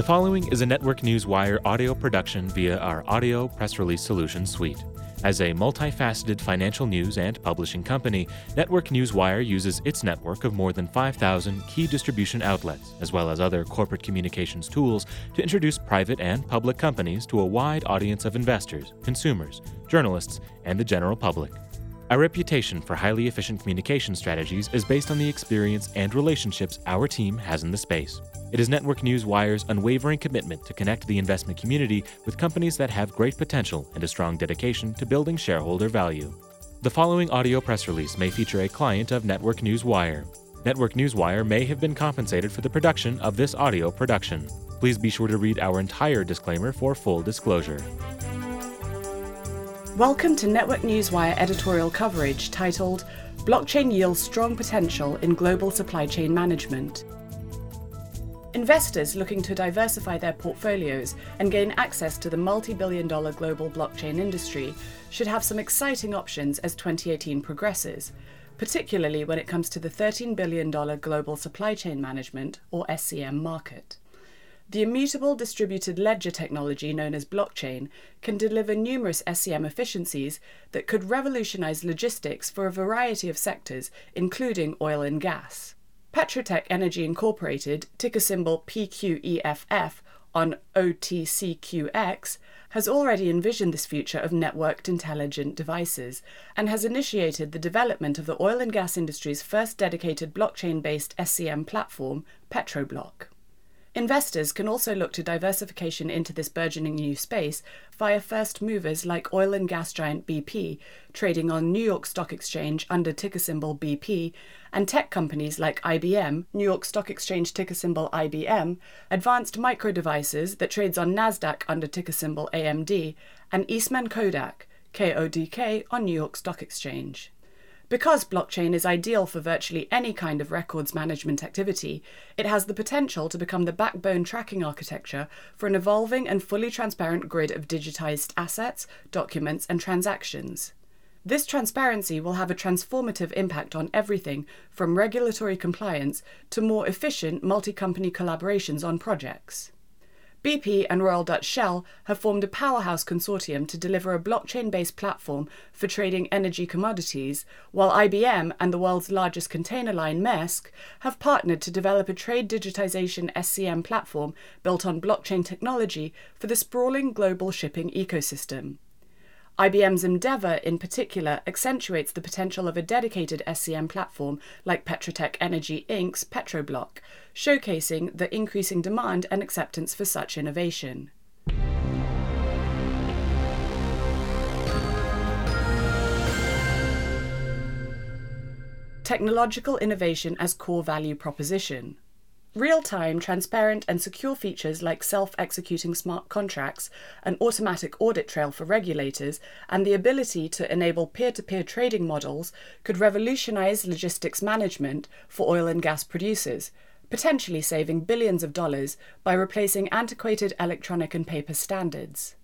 The following is a Network News Wire audio production via our audio press release solution suite. As a multifaceted financial news and publishing company, Network News Wire uses its network of more than 5,000 key distribution outlets, as well as other corporate communications tools, to introduce private and public companies to a wide audience of investors, consumers, journalists, and the general public. Our reputation for highly efficient communication strategies is based on the experience and relationships our team has in the space. It is Network News Wire's unwavering commitment to connect the investment community with companies that have great potential and a strong dedication to building shareholder value. The following audio press release may feature a client of Network News Wire. Network News Wire may have been compensated for the production of this audio production. Please be sure to read our entire disclaimer for full disclosure. Welcome to Network Newswire editorial coverage titled Blockchain Yields Strong Potential in Global Supply Chain Management. Investors looking to diversify their portfolios and gain access to the multi billion dollar global blockchain industry should have some exciting options as 2018 progresses, particularly when it comes to the $13 billion global supply chain management, or SCM, market. The immutable distributed ledger technology known as blockchain can deliver numerous SCM efficiencies that could revolutionize logistics for a variety of sectors, including oil and gas. Petroteq Energy Incorporated, ticker symbol PQEFF on OTCQX, has already envisioned this future of networked intelligent devices and has initiated the development of the oil and gas industry's first dedicated blockchain based SCM platform, PetroBloq. Investors can also look to diversification into this burgeoning new space via first movers like oil and gas giant BP, trading on New York Stock Exchange under ticker symbol BP, and tech companies like IBM, New York Stock Exchange ticker symbol IBM, Advanced Micro Devices that trades on Nasdaq under ticker symbol AMD, and Eastman Kodak, KODK on New York Stock Exchange. Because blockchain is ideal for virtually any kind of records management activity, it has the potential to become the backbone tracking architecture for an evolving and fully transparent grid of digitized assets, documents, and transactions. This transparency will have a transformative impact on everything from regulatory compliance to more efficient multi company collaborations on projects. BP and Royal Dutch Shell have formed a powerhouse consortium to deliver a blockchain based platform for trading energy commodities, while IBM and the world's largest container line, Maersk, have partnered to develop a trade digitization SCM platform built on blockchain technology for the sprawling global shipping ecosystem. IBM's endeavour, in particular, accentuates the potential of a dedicated SCM platform like Petroteq Energy Inc.'s PetroBloq, showcasing the increasing demand and acceptance for such innovation. Technological innovation as core value proposition. Real time, transparent, and secure features like self executing smart contracts, an automatic audit trail for regulators, and the ability to enable peer to peer trading models could revolutionize logistics management for oil and gas producers, potentially saving billions of dollars by replacing antiquated electronic and paper standards.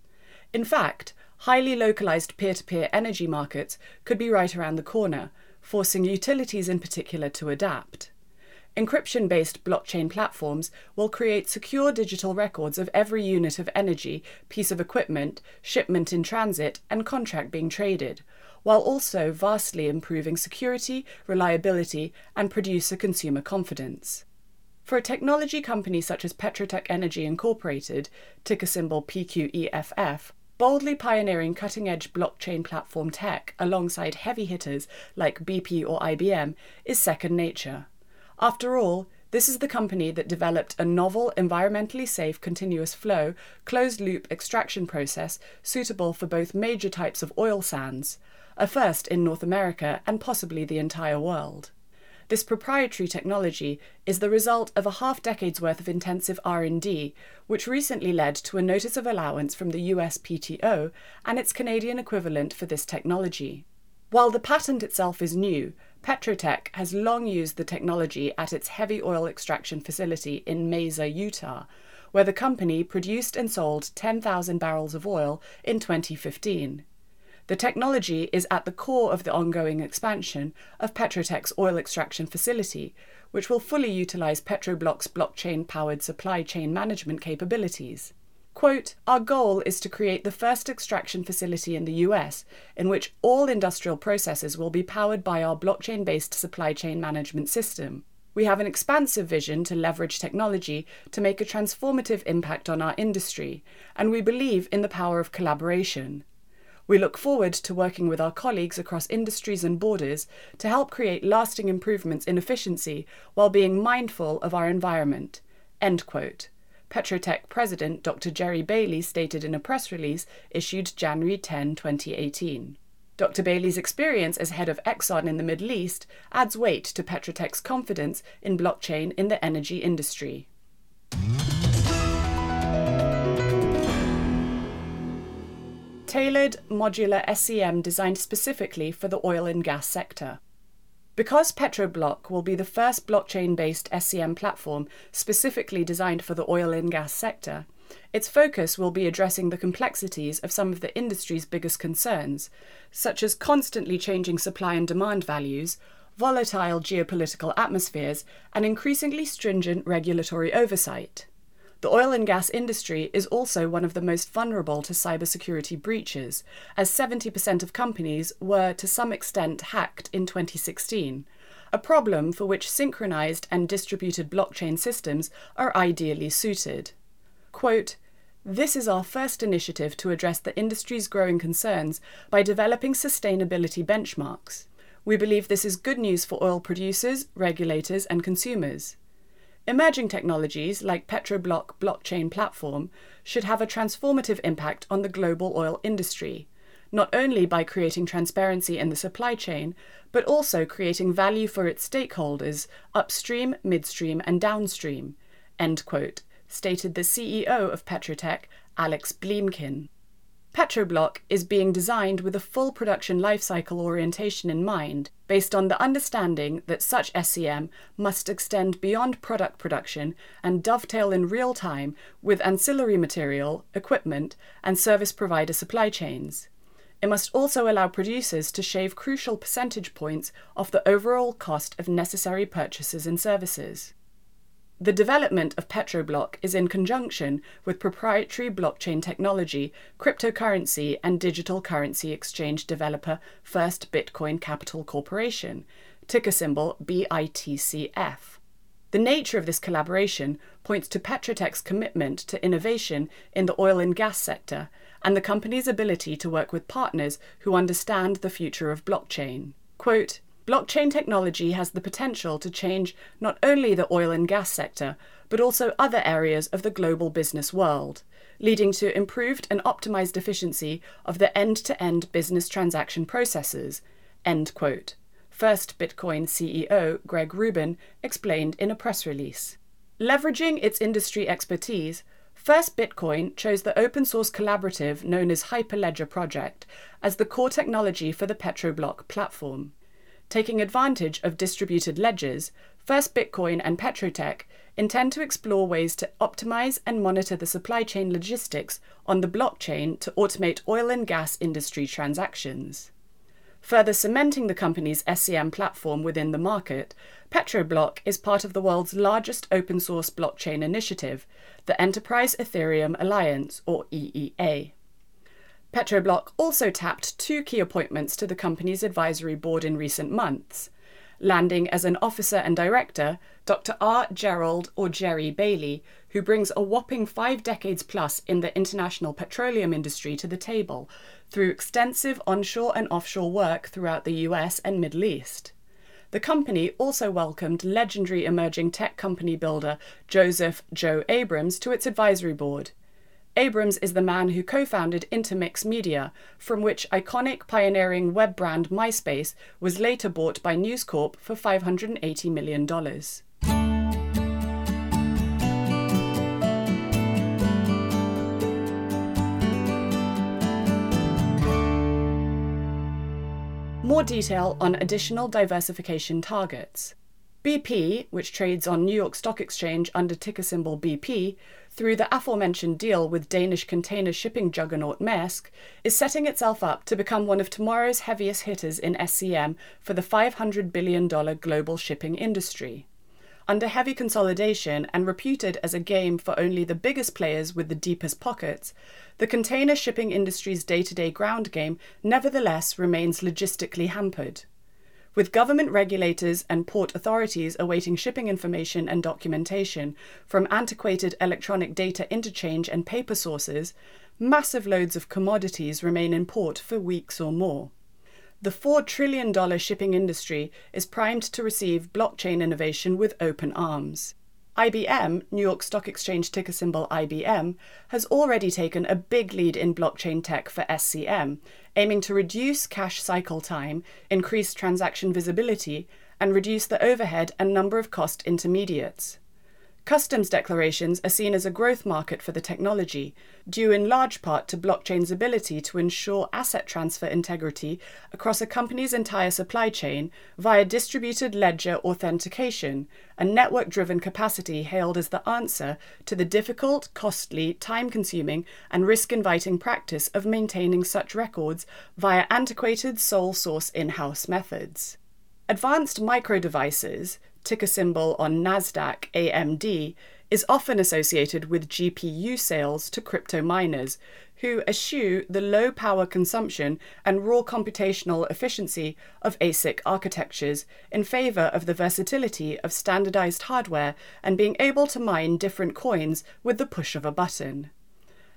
In fact, highly localized peer to peer energy markets could be right around the corner, forcing utilities in particular to adapt. Encryption based blockchain platforms will create secure digital records of every unit of energy, piece of equipment, shipment in transit, and contract being traded, while also vastly improving security, reliability, and producer consumer confidence. For a technology company such as Petroteq Energy Incorporated, ticker symbol PQEFF, boldly pioneering cutting edge blockchain platform tech alongside heavy hitters like BP or IBM is second nature. After all, this is the company that developed a novel, environmentally safe continuous flow, closed loop extraction process suitable for both major types of oil sands, a first in North America and possibly the entire world. This proprietary technology is the result of a half decade's worth of intensive R&D, which recently led to a notice of allowance from the USPTO and its Canadian equivalent for this technology. While the patent itself is new, Petroteq has long used the technology at its heavy oil extraction facility in Mesa, Utah, where the company produced and sold 10,000 barrels of oil in 2015. The technology is at the core of the ongoing expansion of Petroteq's oil extraction facility, which will fully utilize PetroBloq's blockchain powered supply chain management capabilities. Quote, Our goal is to create the first extraction facility in the US in which all industrial processes will be powered by our blockchain based supply chain management system. We have an expansive vision to leverage technology to make a transformative impact on our industry, and we believe in the power of collaboration. We look forward to working with our colleagues across industries and borders to help create lasting improvements in efficiency while being mindful of our environment. End quote. Petroteq President Dr. Jerry Bailey stated in a press release issued January 10, 2018. Dr. Bailey's experience as head of Exxon in the Middle East adds weight to Petroteq's confidence in blockchain in the energy industry. Tailored modular SCM designed specifically for the oil and gas sector. Because PetroBloq will be the first blockchain based SCM platform specifically designed for the oil and gas sector, its focus will be addressing the complexities of some of the industry's biggest concerns, such as constantly changing supply and demand values, volatile geopolitical atmospheres, and increasingly stringent regulatory oversight. The oil and gas industry is also one of the most vulnerable to cybersecurity breaches, as 70% of companies were to some extent hacked in 2016, a problem for which synchronized and distributed blockchain systems are ideally suited. Quote, this is our first initiative to address the industry's growing concerns by developing sustainability benchmarks. We believe this is good news for oil producers, regulators, and consumers. Emerging technologies like PetroBloq blockchain platform should have a transformative impact on the global oil industry, not only by creating transparency in the supply chain, but also creating value for its stakeholders upstream, midstream, and downstream, end quote, stated the CEO of Petroteq, Alex Blyumkin. Petroblock is being designed with a full production lifecycle orientation in mind, based on the understanding that such SCM must extend beyond product production and dovetail in real time with ancillary material, equipment, and service provider supply chains. It must also allow producers to shave crucial percentage points off the overall cost of necessary purchases and services. The development of PetroBloq is in conjunction with proprietary blockchain technology, cryptocurrency, and digital currency exchange developer First Bitcoin Capital Corporation, ticker symbol BITCF. The nature of this collaboration points to Petroteq's commitment to innovation in the oil and gas sector and the company's ability to work with partners who understand the future of blockchain. Quote, Blockchain technology has the potential to change not only the oil and gas sector, but also other areas of the global business world, leading to improved and optimized efficiency of the end to end business transaction processes. End quote. First Bitcoin CEO Greg Rubin explained in a press release. Leveraging its industry expertise, First Bitcoin chose the open source collaborative known as Hyperledger Project as the core technology for the PetroBloq platform. Taking advantage of distributed ledgers, First Bitcoin and Petroteq intend to explore ways to optimize and monitor the supply chain logistics on the blockchain to automate oil and gas industry transactions. Further cementing the company's SCM platform within the market, PetroBloq is part of the world's largest open source blockchain initiative, the Enterprise Ethereum Alliance, or EEA. PetroBloq also tapped two key appointments to the company's advisory board in recent months, landing as an officer and director Dr. R. Gerald or Jerry Bailey, who brings a whopping five decades plus in the international petroleum industry to the table through extensive onshore and offshore work throughout the US and Middle East. The company also welcomed legendary emerging tech company builder Joseph Joe Abrams to its advisory board. Abrams is the man who co founded Intermix Media, from which iconic pioneering web brand MySpace was later bought by News Corp for $580 million. More detail on additional diversification targets. BP, which trades on New York Stock Exchange under ticker symbol BP, through the aforementioned deal with Danish container shipping juggernaut Maersk, is setting itself up to become one of tomorrow's heaviest hitters in SCM for the $500 billion global shipping industry. under heavy consolidation and reputed as a game for only the biggest players with the deepest pockets, the container shipping industry's day to day ground game nevertheless remains logistically hampered. With government regulators and port authorities awaiting shipping information and documentation from antiquated electronic data interchange and paper sources, massive loads of commodities remain in port for weeks or more. The $4 trillion shipping industry is primed to receive blockchain innovation with open arms. IBM, New York Stock Exchange ticker symbol IBM, has already taken a big lead in blockchain tech for SCM, aiming to reduce cash cycle time, increase transaction visibility, and reduce the overhead and number of cost intermediates. Customs declarations are seen as a growth market for the technology, due in large part to blockchain's ability to ensure asset transfer integrity across a company's entire supply chain via distributed ledger authentication, a network driven capacity hailed as the answer to the difficult, costly, time consuming, and risk inviting practice of maintaining such records via antiquated sole source in house methods. Advanced micro devices, ticker symbol on NASDAQ AMD, is often associated with GPU sales to crypto miners, who eschew the low power consumption and raw computational efficiency of ASIC architectures in favor of the versatility of standardized hardware and being able to mine different coins with the push of a button.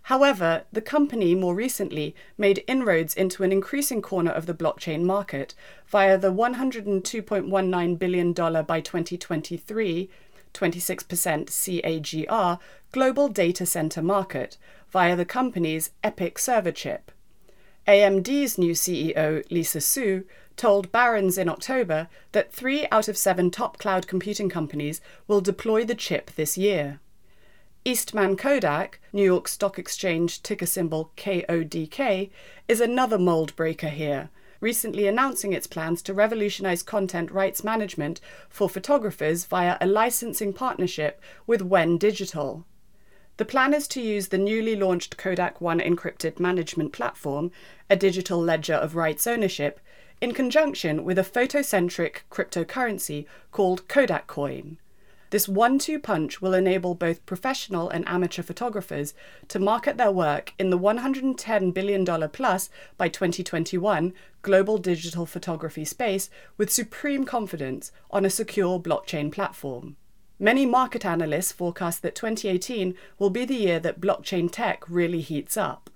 However, the company more recently made inroads into an increasing corner of the blockchain market via the $102.19 billion by 2023 26% CAGR global data center market via the company's EPYC server chip. AMD's new CEO, Lisa Su, told Barron's in October that three out of seven top cloud computing companies will deploy the chip this year. Eastman Kodak, New York Stock Exchange ticker symbol KODK, is another mold breaker here, recently announcing its plans to revolutionize content rights management for photographers via a licensing partnership with WENN Digital. The plan is to use the newly launched Kodak One encrypted management platform, a digital ledger of rights ownership, in conjunction with a photocentric cryptocurrency called Kodak Coin. This one two punch will enable both professional and amateur photographers to market their work in the $110 billion plus by 2021 global digital photography space with supreme confidence on a secure blockchain platform. Many market analysts forecast that 2018 will be the year that blockchain tech really heats up.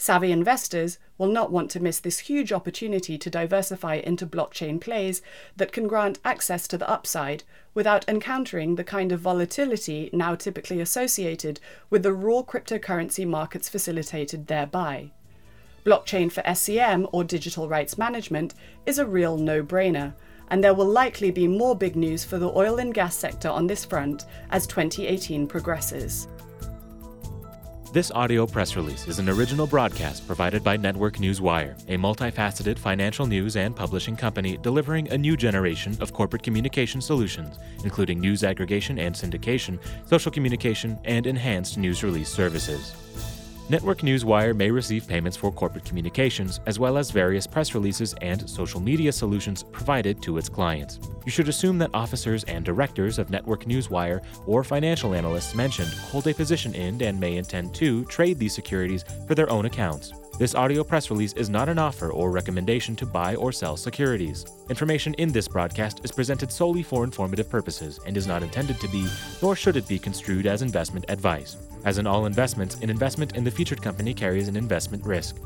Savvy investors will not want to miss this huge opportunity to diversify into blockchain plays that can grant access to the upside without encountering the kind of volatility now typically associated with the raw cryptocurrency markets facilitated thereby. Blockchain for SCM or digital rights management is a real no brainer, and there will likely be more big news for the oil and gas sector on this front as 2018 progresses. This audio press release is an original broadcast provided by Network News Wire, a multifaceted financial news and publishing company delivering a new generation of corporate communication solutions, including news aggregation and syndication, social communication, and enhanced news release services. Network Newswire may receive payments for corporate communications, as well as various press releases and social media solutions provided to its clients. You should assume that officers and directors of Network Newswire or financial analysts mentioned hold a position in and may intend to trade these securities for their own accounts. This audio press release is not an offer or recommendation to buy or sell securities. Information in this broadcast is presented solely for informative purposes and is not intended to be, nor should it be construed as investment advice. As in all investments, an investment in the featured company carries an investment risk.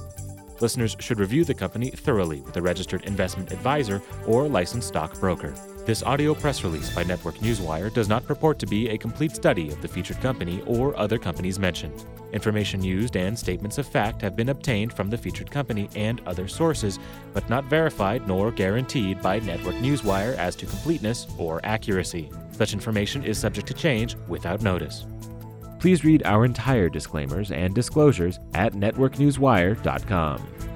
Listeners should review the company thoroughly with a registered investment advisor or licensed stock broker. This audio press release by Network Newswire does not purport to be a complete study of the featured company or other companies mentioned. Information used and statements of fact have been obtained from the featured company and other sources, but not verified nor guaranteed by Network Newswire as to completeness or accuracy. Such information is subject to change without notice. Please read our entire disclaimers and disclosures at networknewswire.com.